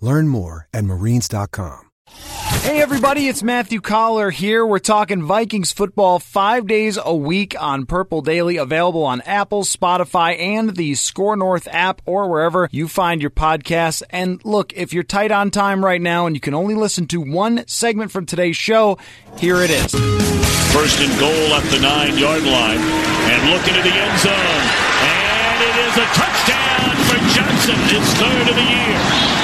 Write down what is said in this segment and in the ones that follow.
Learn more at marines.com. Hey everybody, it's Matthew Coller here. We're talking Vikings football five days a week on Purple Daily, available on Apple, Spotify, and the Score North app or wherever you find your podcasts. And look, if you're tight on time right now and you can only listen to one segment from today's show, here it is. First and goal at the nine yard line and looking at the end zone. And it is a touchdown for Johnson, his third of the year.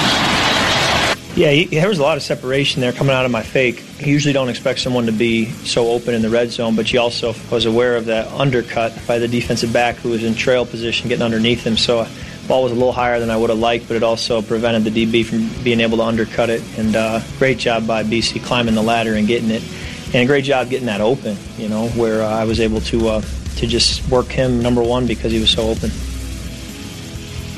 Yeah, he, there was a lot of separation there coming out of my fake. You usually don't expect someone to be so open in the red zone, but you also was aware of that undercut by the defensive back who was in trail position getting underneath him. So ball was a little higher than I would have liked, but it also prevented the DB from being able to undercut it. And uh, great job by BC climbing the ladder and getting it, and a great job getting that open. You know, where uh, I was able to uh, to just work him number one because he was so open.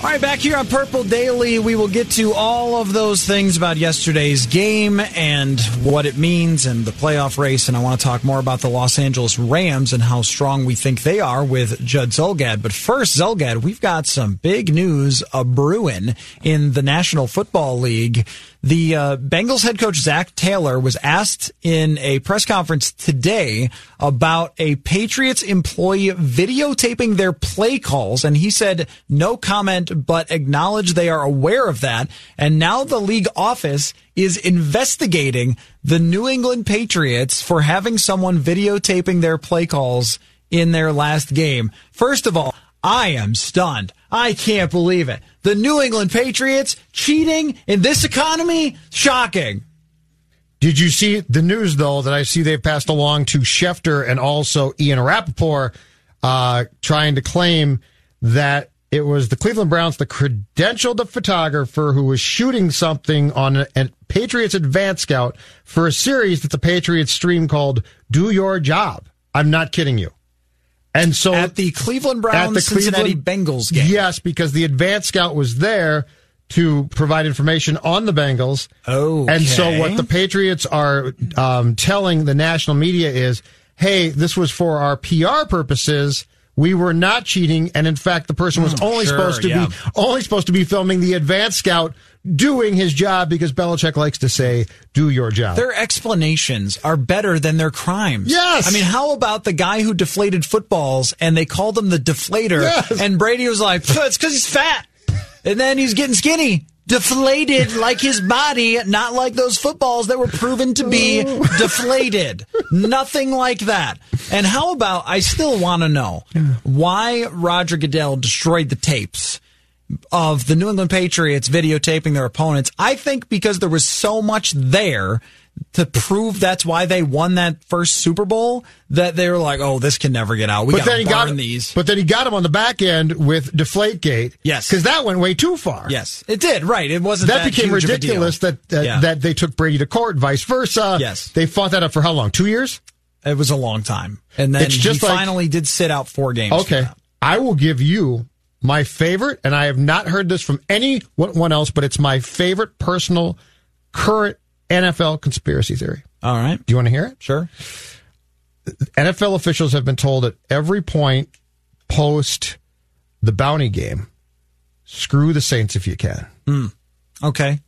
All right, back here on Purple Daily, we will get to all of those things about yesterday's game and what it means and the playoff race. And I want to talk more about the Los Angeles Rams and how strong we think they are with Judd Zulgad. But first, Zulgad, we've got some big news a brewing in the National Football League. The uh, Bengals head coach Zac Taylor was asked in a press conference today about a Patriots employee videotaping their play calls, and he said no comment, but acknowledge they are aware of that. And now the league office is investigating the New England Patriots for having someone videotaping their play calls in their last game. First of all, I am stunned. I can't believe it. The New England Patriots cheating in this economy? Shocking. Did you see the news, though, that I see they've passed along to Schefter and also Ian Rapoport uh, trying to claim that it was the Cleveland Browns, the credentialed photographer who was shooting something on a, a Patriots Advance Scout for a series that the Patriots stream called Do Your Job. I'm not kidding you. And so at the Cleveland Browns the Cincinnati Cleveland, Bengals game. Yes, because the advance scout was there to provide information on the Bengals. Oh, and so what the Patriots are um, telling the national media is, "Hey, this was for our PR purposes." We were not cheating, and in fact, the person was hmm, only sure, supposed to yeah. be only supposed to be filming the advance scout doing his job because Belichick likes to say, do your job. Their explanations are better than their crimes. Yes. I mean, how about the guy who deflated footballs and they called him the deflator yes. and Brady was like, it's because he's fat. And then he's getting skinny. Deflated like his body, not like those footballs that were proven to be deflated. Nothing like that. And how about, I still want to know why Roger Goodell destroyed the tapes of the New England Patriots videotaping their opponents. I think because there was so much there to prove that's why they won that first Super Bowl that they were like, oh, this can never get out. We got to burn these. But then he got him on the back end with Deflategate. Yes, because that went way too far. Yes, it did. Right, it wasn't that, that became ridiculous that uh, yeah. that they took Brady to court, vice versa. Yes, they fought that up for how long? Two years. It was a long time, and then it's just he like, finally did sit out four games. Okay, I will give you my favorite, and I have not heard this from anyone else, but it's my favorite personal current NFL conspiracy theory. All right. Do you want to hear it? Sure. NFL officials have been told at every point post the bounty game, screw the Saints if you can. Mm. Okay.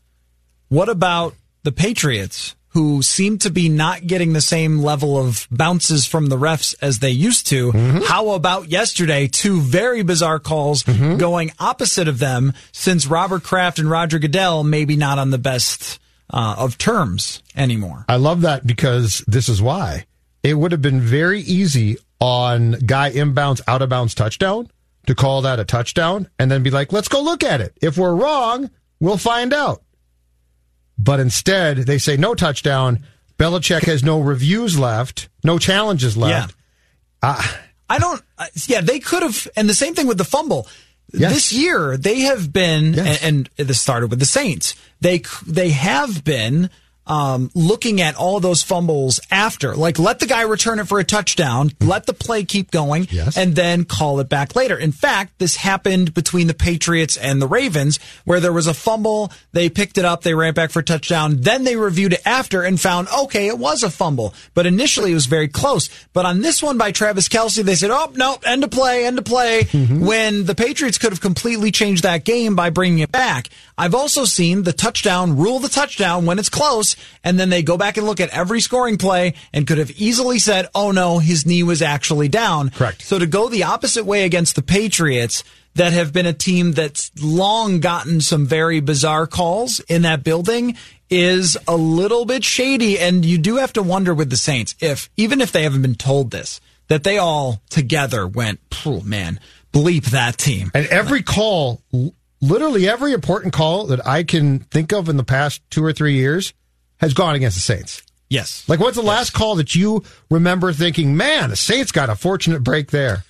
What about the Patriots? who seem to be not getting the same level of bounces from the refs as they used to. Mm-hmm. How about yesterday? Two very bizarre calls mm-hmm. going opposite of them since Robert Kraft and Roger Goodell maybe not on the best uh, of terms anymore. I love that because this is why it would have been very easy on guy inbounds, out of bounds touchdown to call that a touchdown and then be like, let's go look at it. If we're wrong, we'll find out. But instead, they say no touchdown. Belichick has no reviews left, no challenges left. Yeah. Uh, I don't. Uh, yeah, they could have. And the same thing with the fumble. Yes. This year, they have been, yes. and, and this started with the Saints. They they have been um, looking at all those fumbles after. Like, let the guy return it for a touchdown, let the play keep going, yes. and then call it back later. In fact, this happened between the Patriots and the Ravens, where there was a fumble, they picked it up, they ran back for a touchdown, then they reviewed it after and found, okay, it was a fumble. But initially it was very close. But on this one by Travis Kelce, they said, oh, no, end of play, end of play, mm-hmm. when the Patriots could have completely changed that game by bringing it back. I've also seen the touchdown rule the touchdown when it's close and then they go back and look at every scoring play and could have easily said, oh no, his knee was actually down. Correct. So to go the opposite way against the Patriots, that have been a team that's long gotten some very bizarre calls in that building is a little bit shady. And you do have to wonder with the Saints if, even if they haven't been told this, that they all together went, oh man, bleep that team. And every call, literally every important call that I can think of in the past two or three years has gone against the Saints. Yes. Like, what's the last call that you remember thinking, man, the Saints got a fortunate break there?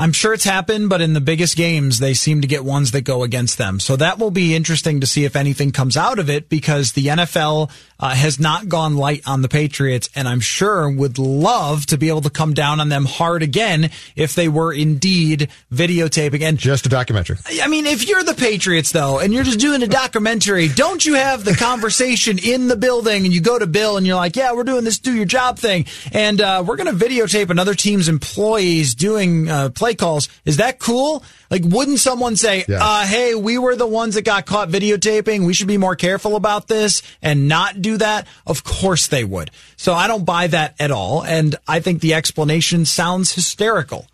I'm sure it's happened, but in the biggest games, they seem to get ones that go against them. So that will be interesting to see if anything comes out of it because the NFL uh, has not gone light on the Patriots, and I'm sure would love to be able to come down on them hard again if they were indeed videotaping. And just a documentary. I mean, if you're the Patriots though, and you're just doing a documentary, don't you have the conversation in the building and you go to Bill and you're like, yeah, we're doing this do your job thing, and uh, we're going to videotape another team's employees doing uh, play calls. Is that cool? Like, wouldn't someone say, yes. uh, hey, we were the ones that got caught videotaping. We should be more careful about this and not do that? Of course they would. So I don't buy that at all. And I think the explanation sounds hysterical.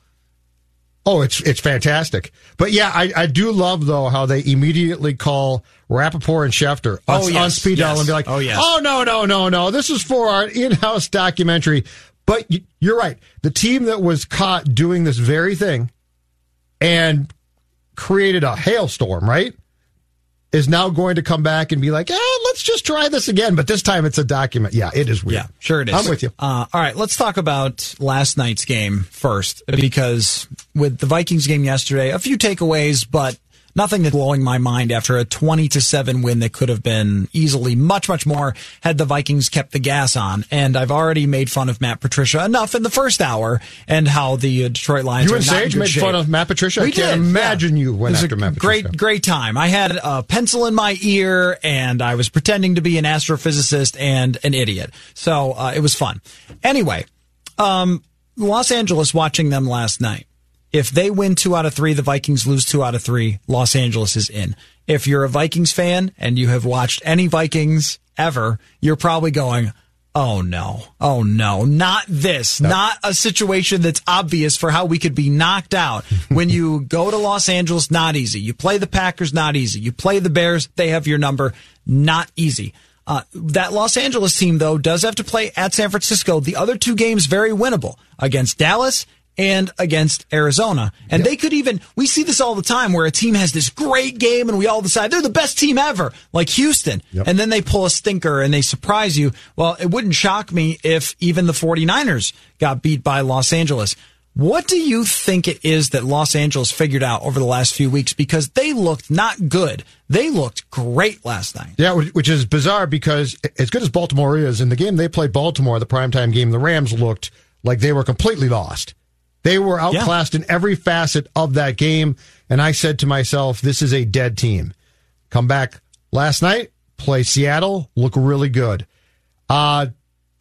Oh, it's it's fantastic. But yeah, I, I do love though how they immediately call Rapoport and Schefter on, oh, yes, on speed yes. dial and be like, oh, yes. oh no, no, no, no. This is for our in-house documentary. But you're right. The team that was caught doing this very thing and created a hailstorm, right? Is now going to come back and be like, eh, let's just try this again. But this time it's a document. Yeah, it is weird. Yeah, sure it is. I'm with you. Uh, all right, let's talk about last night's game first, because with the Vikings game yesterday, a few takeaways, but nothing that's blowing my mind after a 20 to 7 win that could have been easily much, much more had the Vikings kept the gas on. And I've already made fun of Matt Patricia enough in the first hour and how the uh, Detroit Lions You and Sage made shape. fun of Matt Patricia? We I can't did, imagine yeah. you went after Matt Patricia. Great, great time. I had a pencil in my ear and I was pretending to be an astrophysicist and an idiot. So uh, it was fun. Anyway, um, Los Angeles watching them last night if they win two out of three, the Vikings lose two out of three, Los Angeles is in. If you're a Vikings fan and you have watched any Vikings ever, you're probably going, Oh no. Oh no. Not this. No. Not a situation that's obvious for how we could be knocked out. when you go to Los Angeles, not easy. You play the Packers, not easy. You play the Bears, they have your number. Not easy. Uh, that Los Angeles team, though, does have to play at San Francisco. The other two games very winnable against Dallas and against Arizona. And yep. they could even, we see this all the time where a team has this great game and we all decide they're the best team ever, like Houston. Yep. And then they pull a stinker and they surprise you. Well, it wouldn't shock me if even the 49ers got beat by Los Angeles. What do you think it is that Los Angeles figured out over the last few weeks? Because they looked not good. They looked great last night. Yeah, which is bizarre because as good as Baltimore is, in the game they played Baltimore, the primetime game, the Rams looked like they were completely lost. They were outclassed yeah. in every facet of that game. And I said to myself, this is a dead team. Come back last night, play Seattle, look really good. Uh,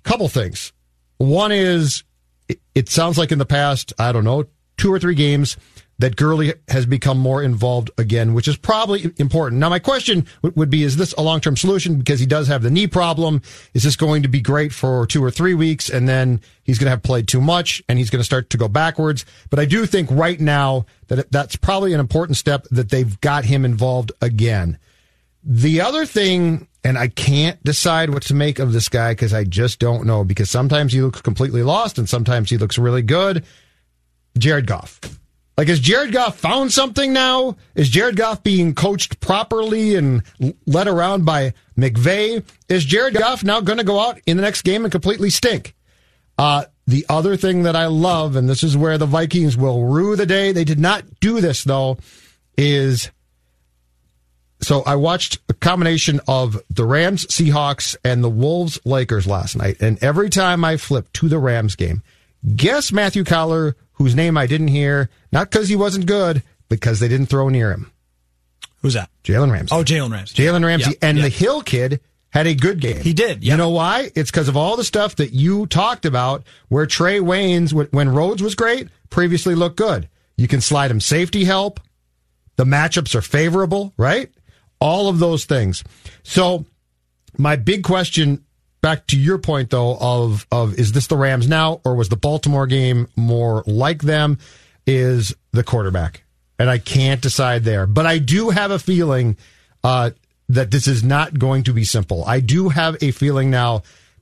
couple things. One is, it, it sounds like in the past, I don't know, two or three games, that Gurley has become more involved again, which is probably important. Now, my question would be, is this a long-term solution? Because he does have the knee problem. Is this going to be great for two or three weeks? And then he's going to have played too much and he's going to start to go backwards. But I do think right now that that's probably an important step that they've got him involved again. The other thing, and I can't decide what to make of this guy because I just don't know. Because sometimes he looks completely lost, and sometimes he looks really good. Jared Goff. Like, has Jared Goff found something now? Is Jared Goff being coached properly and led around by McVay? Is Jared Goff now going to go out in the next game and completely stink? Uh, the other thing that I love, and this is where the Vikings will rue the day, they did not do this though, is so I watched a combination of the Rams, Seahawks, and the Wolves, Lakers last night. And every time I flip to the Rams game, guess Matthew Coller whose name I didn't hear, not because he wasn't good, because they didn't throw near him. Who's that? Jalen Ramsey. Oh, Jalen Ramsey. Jalen Ramsey. Yep, and yep. the Hill kid had a good game. He did. Yep. You know why? It's because of all the stuff that you talked about where Trae Waynes, when Rhodes was great, previously looked good. You can slide him safety help. The matchups are favorable, right? All of those things. So my big question back to your point though of of is this the Rams now or was the Baltimore game more like them is the quarterback. And I can't decide there. But I do have a feeling uh, that this is not going to be simple. I do have a feeling now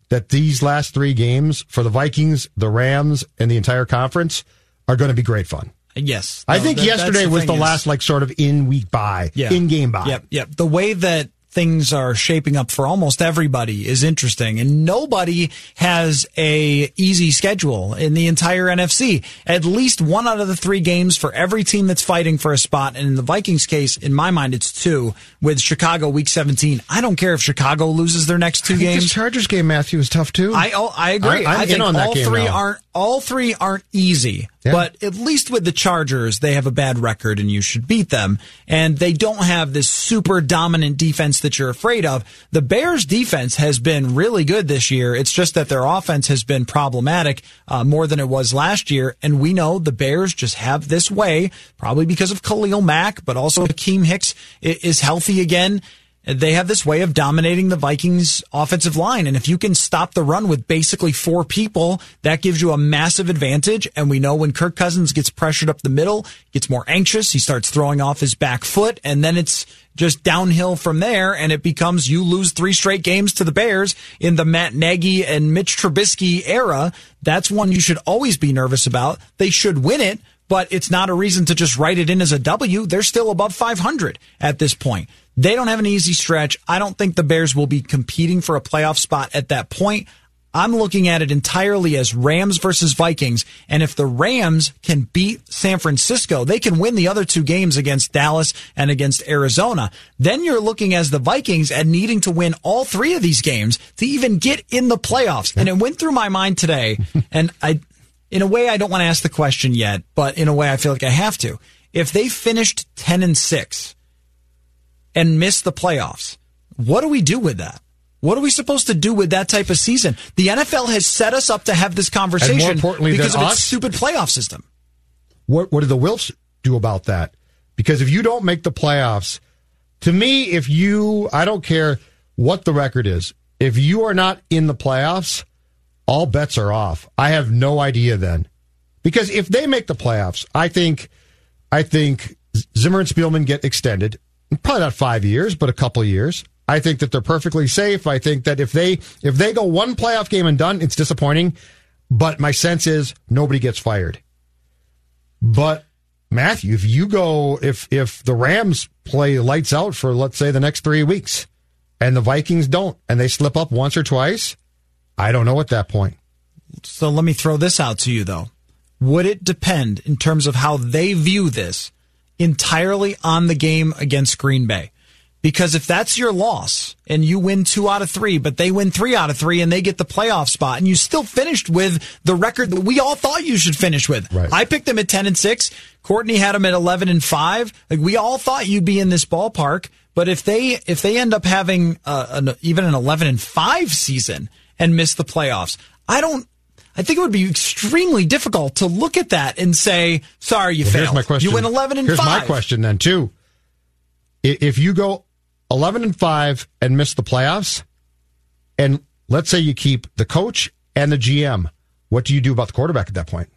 that these last three games for the Vikings, the Rams, and the entire conference are going to be great fun. Yes. I think that, yesterday the was the is, last like sort of in week buy, yeah. in game buy. Yep, yep. The way that things are shaping up for almost everybody is interesting and nobody has a easy schedule in the entire NFC. At least one out of the three games for every team that's fighting for a spot. And in the Vikings case, in my mind, it's two with Chicago week 17. I don't care if Chicago loses their next two games. Chargers game, Matthew, is tough too. I, oh, I agree. I, I think all three now. aren't, all three aren't easy. Yeah. But at least with the Chargers, they have a bad record and you should beat them. And they don't have this super dominant defense that you're afraid of. The Bears defense has been really good this year. It's just that their offense has been problematic uh, more than it was last year. And we know the Bears just have this way, probably because of Khalil Mack, but also Akiem Hicks is healthy again. They have this way of dominating the Vikings offensive line. And if you can stop the run with basically four people, that gives you a massive advantage. And we know when Kirk Cousins gets pressured up the middle, gets more anxious, he starts throwing off his back foot, and then it's just downhill from there. And it becomes you lose three straight games to the Bears in the Matt Nagy and Mitch Trubisky era. That's one you should always be nervous about. They should win it but it's not a reason to just write it in as a W. They're still above 500 at this point. They don't have an easy stretch. I don't think the Bears will be competing for a playoff spot at that point. I'm looking at it entirely as Rams versus Vikings. And if the Rams can beat San Francisco, they can win the other two games against Dallas and against Arizona. Then you're looking as the Vikings at needing to win all three of these games to even get in the playoffs. And it went through my mind today. and I, in a way, I don't want to ask the question yet, but in a way, I feel like I have to. If they finished 10 and 6, and miss the playoffs. What do we do with that? What are we supposed to do with that type of season? The NFL has set us up to have this conversation importantly because of us, its stupid playoff system. What, what do the Wilfs do about that? Because if you don't make the playoffs, to me, if you, I don't care what the record is, if you are not in the playoffs, all bets are off. I have no idea then. Because if they make the playoffs, I think, I think Zimmer and Spielman get extended probably not five years, but a couple years. I think that they're perfectly safe. I think that if they if they go one playoff game and done, it's disappointing. But my sense is nobody gets fired. But Matthew, if you go if if the Rams play lights out for let's say the next three weeks, and the Vikings don't, and they slip up once or twice, I don't know at that point. So let me throw this out to you though. Would it depend in terms of how they view this? Entirely on the game against Green Bay. Because if that's your loss and you win two out of three, but they win three out of three and they get the playoff spot and you still finished with the record that we all thought you should finish with. Right. I picked them at 10 and six. Courtney had them at 11 and five. Like we all thought you'd be in this ballpark. But if they, if they end up having uh, an, even an 11 and five season and miss the playoffs, I don't, I think it would be extremely difficult to look at that and say, "Sorry, you well, failed." Here's my question. You win eleven and here's five. Here's my question then too. If you go eleven and five and miss the playoffs, and let's say you keep the coach and the GM, what do you do about the quarterback at that point?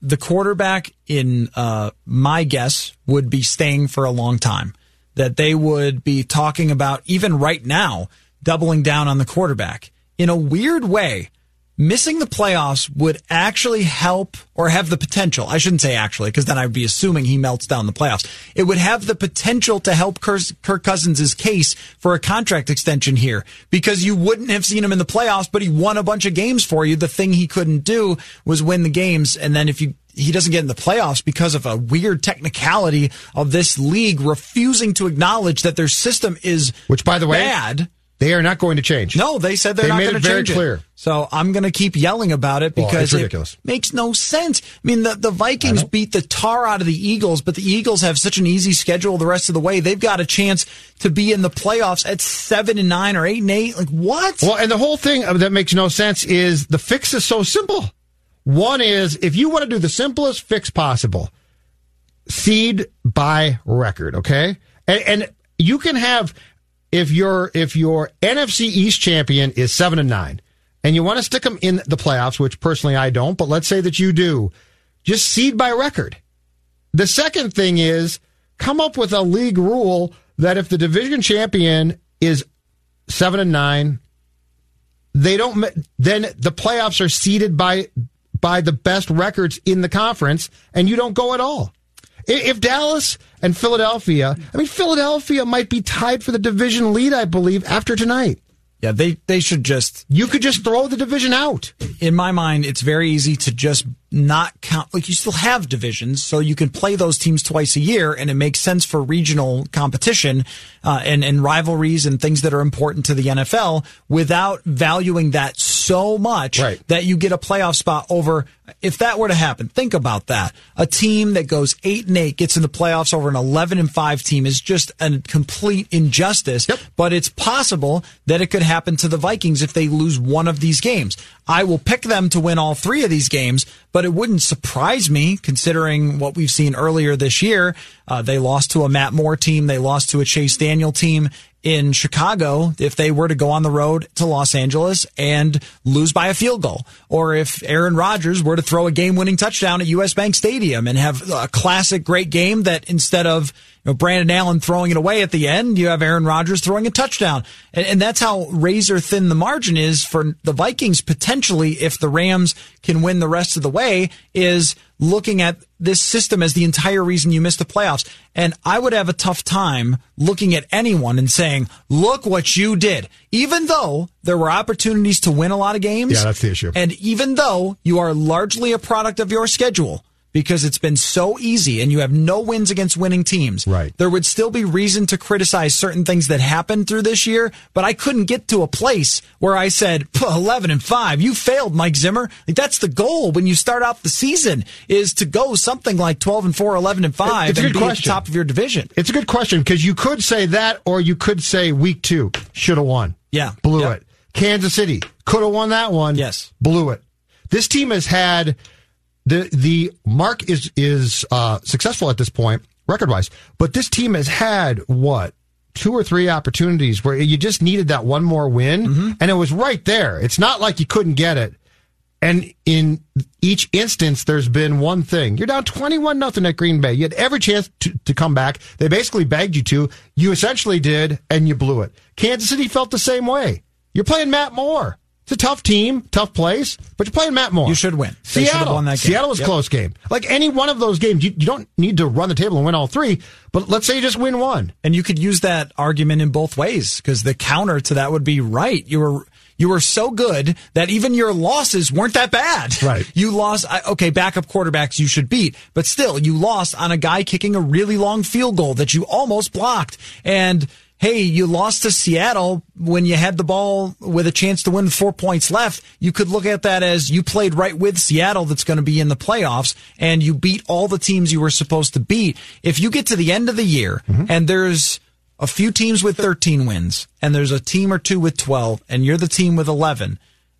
The quarterback, in uh, my guess, would be staying for a long time that they would be talking about, even right now, doubling down on the quarterback. In a weird way, missing the playoffs would actually help or have the potential. I shouldn't say actually, because then I'd be assuming he melts down the playoffs. It would have the potential to help Kirk Cousins' case for a contract extension here because you wouldn't have seen him in the playoffs, but he won a bunch of games for you. The thing he couldn't do was win the games. And then if you, he doesn't get in the playoffs because of a weird technicality of this league refusing to acknowledge that their system is which by the way bad they are not going to change. No, they said they're they not going to change They made it. Clear. So I'm going to keep yelling about it because well, it makes no sense. I mean, the, the Vikings beat the tar out of the Eagles, but the Eagles have such an easy schedule the rest of the way. They've got a chance to be in the playoffs at seven and nine or eight and eight. Like what? Well, and the whole thing that makes no sense is the fix is so simple. One is if you want to do the simplest fix possible, seed by record, okay? And, and you can have if your if your NFC East champion is seven and nine, and you want to stick them in the playoffs, which personally I don't, but let's say that you do, just seed by record. The second thing is come up with a league rule that if the division champion is seven and nine, they don't. Then the playoffs are seeded by by the best records in the conference, and you don't go at all. If Dallas and Philadelphia, I mean, Philadelphia might be tied for the division lead, I believe, after tonight. Yeah, they, they should just. You could just throw the division out. In my mind, it's very easy to just not count. Like, you still have divisions, so you can play those teams twice a year, and it makes sense for regional competition uh, and, and rivalries and things that are important to the NFL without valuing that so much right. that you get a playoff spot over. If that were to happen, think about that. A team that goes eight and eight gets in the playoffs over an 11 and five team is just a complete injustice. Yep. But it's possible that it could happen to the Vikings if they lose one of these games. I will pick them to win all three of these games, but it wouldn't surprise me considering what we've seen earlier this year. Uh, they lost to a Matt Moore team. They lost to a Chase Daniel team in Chicago if they were to go on the road to Los Angeles and lose by a field goal. Or if Aaron Rodgers were to throw a game winning touchdown at US Bank Stadium and have a classic great game that instead of you know, Brandon Allen throwing it away at the end, you have Aaron Rodgers throwing a touchdown. And, and that's how razor thin the margin is for the Vikings potentially if the Rams can win the rest of the way is looking at this system as the entire reason you missed the playoffs. And I would have a tough time looking at anyone and saying, look what you did. Even though there were opportunities to win a lot of games. Yeah, that's the issue. And even though you are largely a product of your schedule, because it's been so easy and you have no wins against winning teams. Right. There would still be reason to criticize certain things that happened through this year, but I couldn't get to a place where I said 11 and 5. You failed, Mike Zimmer. Like that's the goal when you start out the season is to go something like 12 and 4, 11 and 5 it's a and good be question. at the top of your division. It's a good question because you could say that or you could say week 2 should have won. Yeah. Blew Yep. it. Kansas City could have won that one. Yes. Blew it. This team has had the the mark is is uh, successful at this point record wise, but this team has had what two or three opportunities where you just needed that one more win, Mm-hmm. and it was right there. It's not like you couldn't get it. And in each instance, there's been one thing. You're down 21 nothing at Green Bay. You had every chance to, to come back. They basically begged you to. You essentially did, and you blew it. Kansas City felt the same way. You're playing Matt Moore. It's a tough team, tough place, but you're playing Matt Moore. You should win. They Seattle. won that game. Seattle was Yep. close game. Like any one of those games, you, you don't need to run the table and win all three, but let's say you just win one. And you could use that argument in both ways because the counter to that would be right. You were you were so good that even your losses weren't that bad. Right. You lost. Okay, backup quarterbacks you should beat, but still, you lost on a guy kicking a really long field goal that you almost blocked. And hey, you lost to Seattle when you had the ball with a chance to win four points left. You could look at that as you played right with Seattle that's going to be in the playoffs and you beat all the teams you were supposed to beat. If you get to the end of the year mm-hmm. and there's a few teams with 13 wins and there's a team or two with 12 and you're the team with 11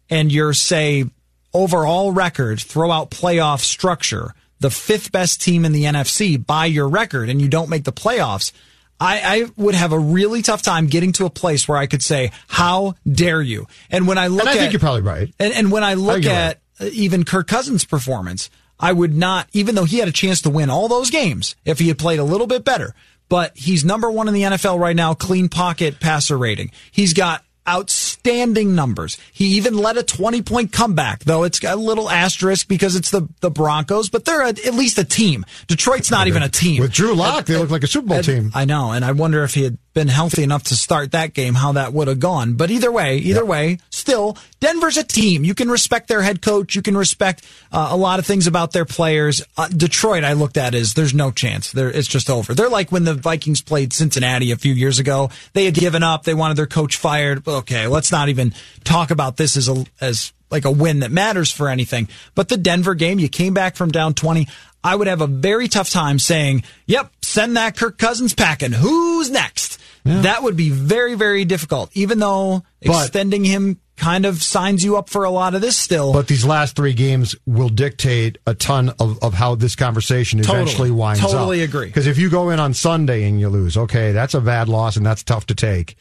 and you're say overall record, throw out playoff structure, the fifth best team in the NFC by your record and you don't make the playoffs. I, I would have a really tough time getting to a place where I could say, how dare you? And when I look And I at, think you're probably right. and, and when I look you're at uh, even Kirk Cousins' performance, I would not, even though he had a chance to win all those games, if he had played a little bit better. but he's number one in the NFL right now, clean pocket passer rating. He's got outstanding numbers. He even led a 20 point comeback, though it's got a little asterisk because it's the, the Broncos, but they're a, at least a team. Detroit's not even a team. With Drew Lock, they look like a Super Bowl team. I know, and I wonder if he had been healthy enough to start that game, how that would have gone. But either way, either yep. way, still, Denver's a team. You can respect their head coach. You can respect uh, a lot of things about their players. Uh, Detroit, I looked at is there's no chance. There, it's just over. They're like when the Vikings played Cincinnati a few years ago. They had given up. They wanted their coach fired. Okay, let's not even talk about this as a as like a win that matters for anything. But the Denver game, you came back from down 20. I would have a very tough time saying, yep, send that Kirk Cousins packing. Who's next? Yeah. That would be very, very difficult, even though but, extending him kind of signs you up for a lot of this still. But these last three games will dictate a ton of, of how this conversation totally, eventually winds totally up. Totally agree. Because if you go in on Sunday and you lose, okay, that's a bad loss and that's tough to take.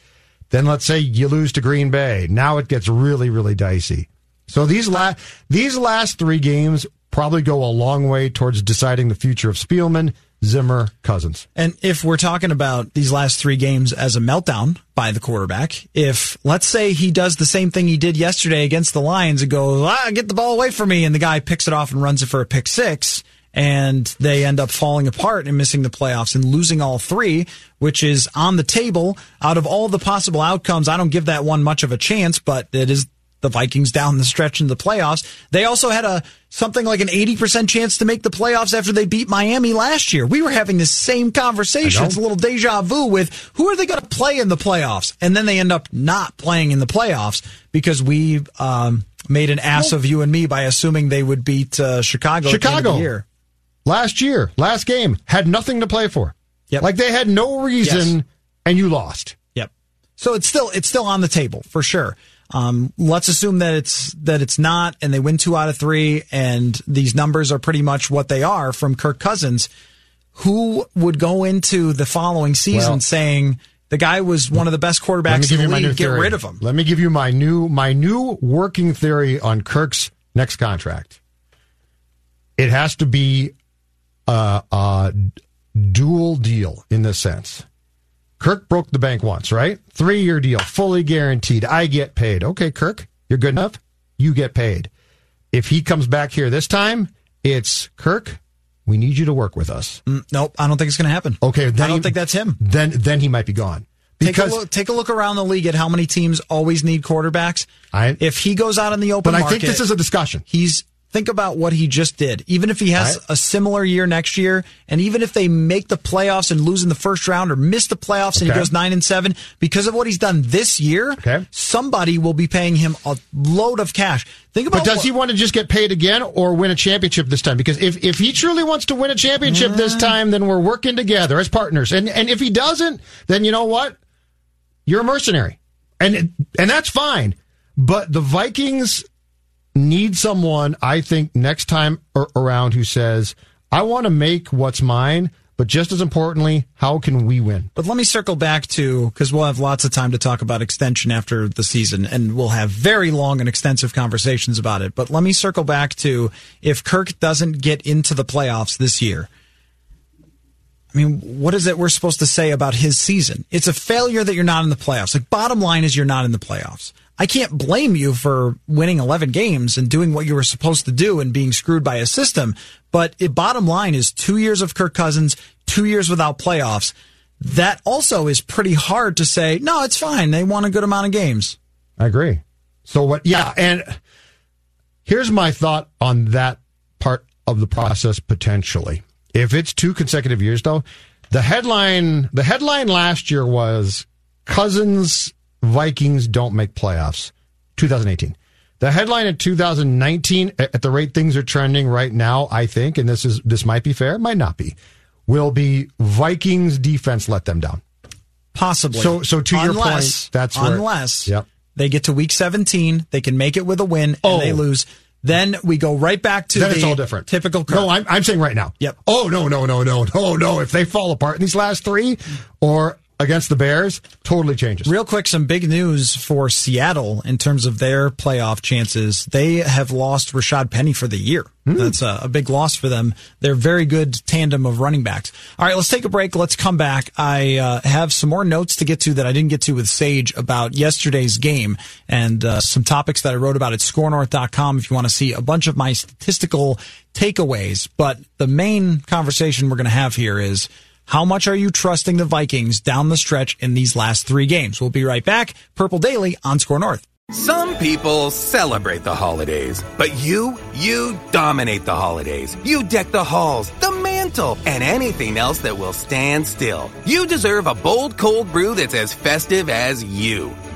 Then let's say you lose to Green Bay. Now it gets really, really dicey. So these last these last three games probably go a long way towards deciding the future of Spielman Zimmer, Cousins. And if we're talking about these last three games as a meltdown by the quarterback, if let's say he does the same thing he did yesterday against the Lions and goes, ah, get the ball away from me, and the guy picks it off and runs it for a pick six, and they end up falling apart and missing the playoffs and losing all three, which is on the table out of all the possible outcomes. I don't give that one much of a chance, but it is the Vikings down the stretch in the playoffs. They also had a something like an 80% chance to make the playoffs after they beat Miami last year. We were having the same conversation. It's a little deja vu with who are they going to play in the playoffs? And then they end up not playing in the playoffs because we um, made an ass of you and me by assuming they would beat uh, Chicago. Chicago year. last year, last game had nothing to play for. Yep. Like they had no reason, yes. and you lost. Yep. So it's still it's still on the table for sure. Um, let's assume that it's that it's not, and they win two out of three, and these numbers are pretty much what they are from Kirk Cousins. Who would go into the following season well, saying the guy was one of the best quarterbacks in the league? Get rid of him. Let me give you my new my new working theory on Kirk's next contract. It has to be a, a dual deal in this sense. Kirk broke the bank once, right? Three year deal, fully guaranteed. I get paid. Okay, Kirk, you're good enough. You get paid. If he comes back here this time, it's Kirk. We need you to work with us. Mm, nope, I don't think it's going to happen. Okay, I don't he, think that's him. Then, then he might be gone. Because take a, look, take a look around the league at how many teams always need quarterbacks. I, if he goes out in the open but market, I think this is a discussion. He's think about what he just did. Even if he has right. a similar year next year, and even if they make the playoffs and lose in the first round or miss the playoffs okay. and he goes nine and seven, because of what he's done this year, okay. somebody will be paying him a load of cash. Think about. But does what, he want to just get paid again or win a championship this time? Because if, if he truly wants to win a championship this uh. time, then we're working together as partners. And and if he doesn't, then you know what? You're a mercenary, and and that's fine. But the Vikings need someone, I think, next time around who says, I want to make what's mine, but just as importantly, how can we win? But let me circle back to, because we'll have lots of time to talk about extension after the season, and we'll have very long and extensive conversations about it. But let me circle back to if Kirk doesn't get into the playoffs this year, I mean, what is it we're supposed to say about his season? It's a failure that you're not in the playoffs. Like, bottom line is you're not in the playoffs. I can't blame you for winning 11 games and doing what you were supposed to do and being screwed by a system. But it, bottom line is two years of Kirk Cousins, two years without playoffs. That also is pretty hard to say, no, it's fine. They won a good amount of games. I agree. So what, yeah. And here's my thought on that part of the process potentially. If it's two consecutive years though, the headline, the headline last year was Cousins Vikings don't make playoffs. 2018. The headline in 2019, at the rate things are trending right now, I think, and this is this might be fair, might not be, will be Vikings defense let them down. Possibly. So, so to unless, your point, that's where, unless yep. they get to week 17, they can make it with a win, and oh. they lose. Then we go right back to then the it's all different. typical. Kirk. No, I'm, I'm saying right now. Yep. Oh no no no no no no! If they fall apart in these last three, or against the Bears totally changes. Real quick, some big news for Seattle in terms of their playoff chances. They have lost Rashad Penny for the year. Mm. That's a, a, big loss for them. They're very good tandem of running backs. All right, let's take a break. Let's come back. I uh, have some more notes to get to that I didn't get to with Sage about yesterday's game and uh, some topics that I wrote about at scorenorth.com if you want to see a bunch of my statistical takeaways. But the main conversation we're going to have here is how much are you trusting the Vikings down the stretch in these last three games? We'll be right back. Purple Daily on Score North. Some people celebrate the holidays, but you, you dominate the holidays. You deck the halls, the mantle, and anything else that will stand still. You deserve a bold cold brew that's as festive as you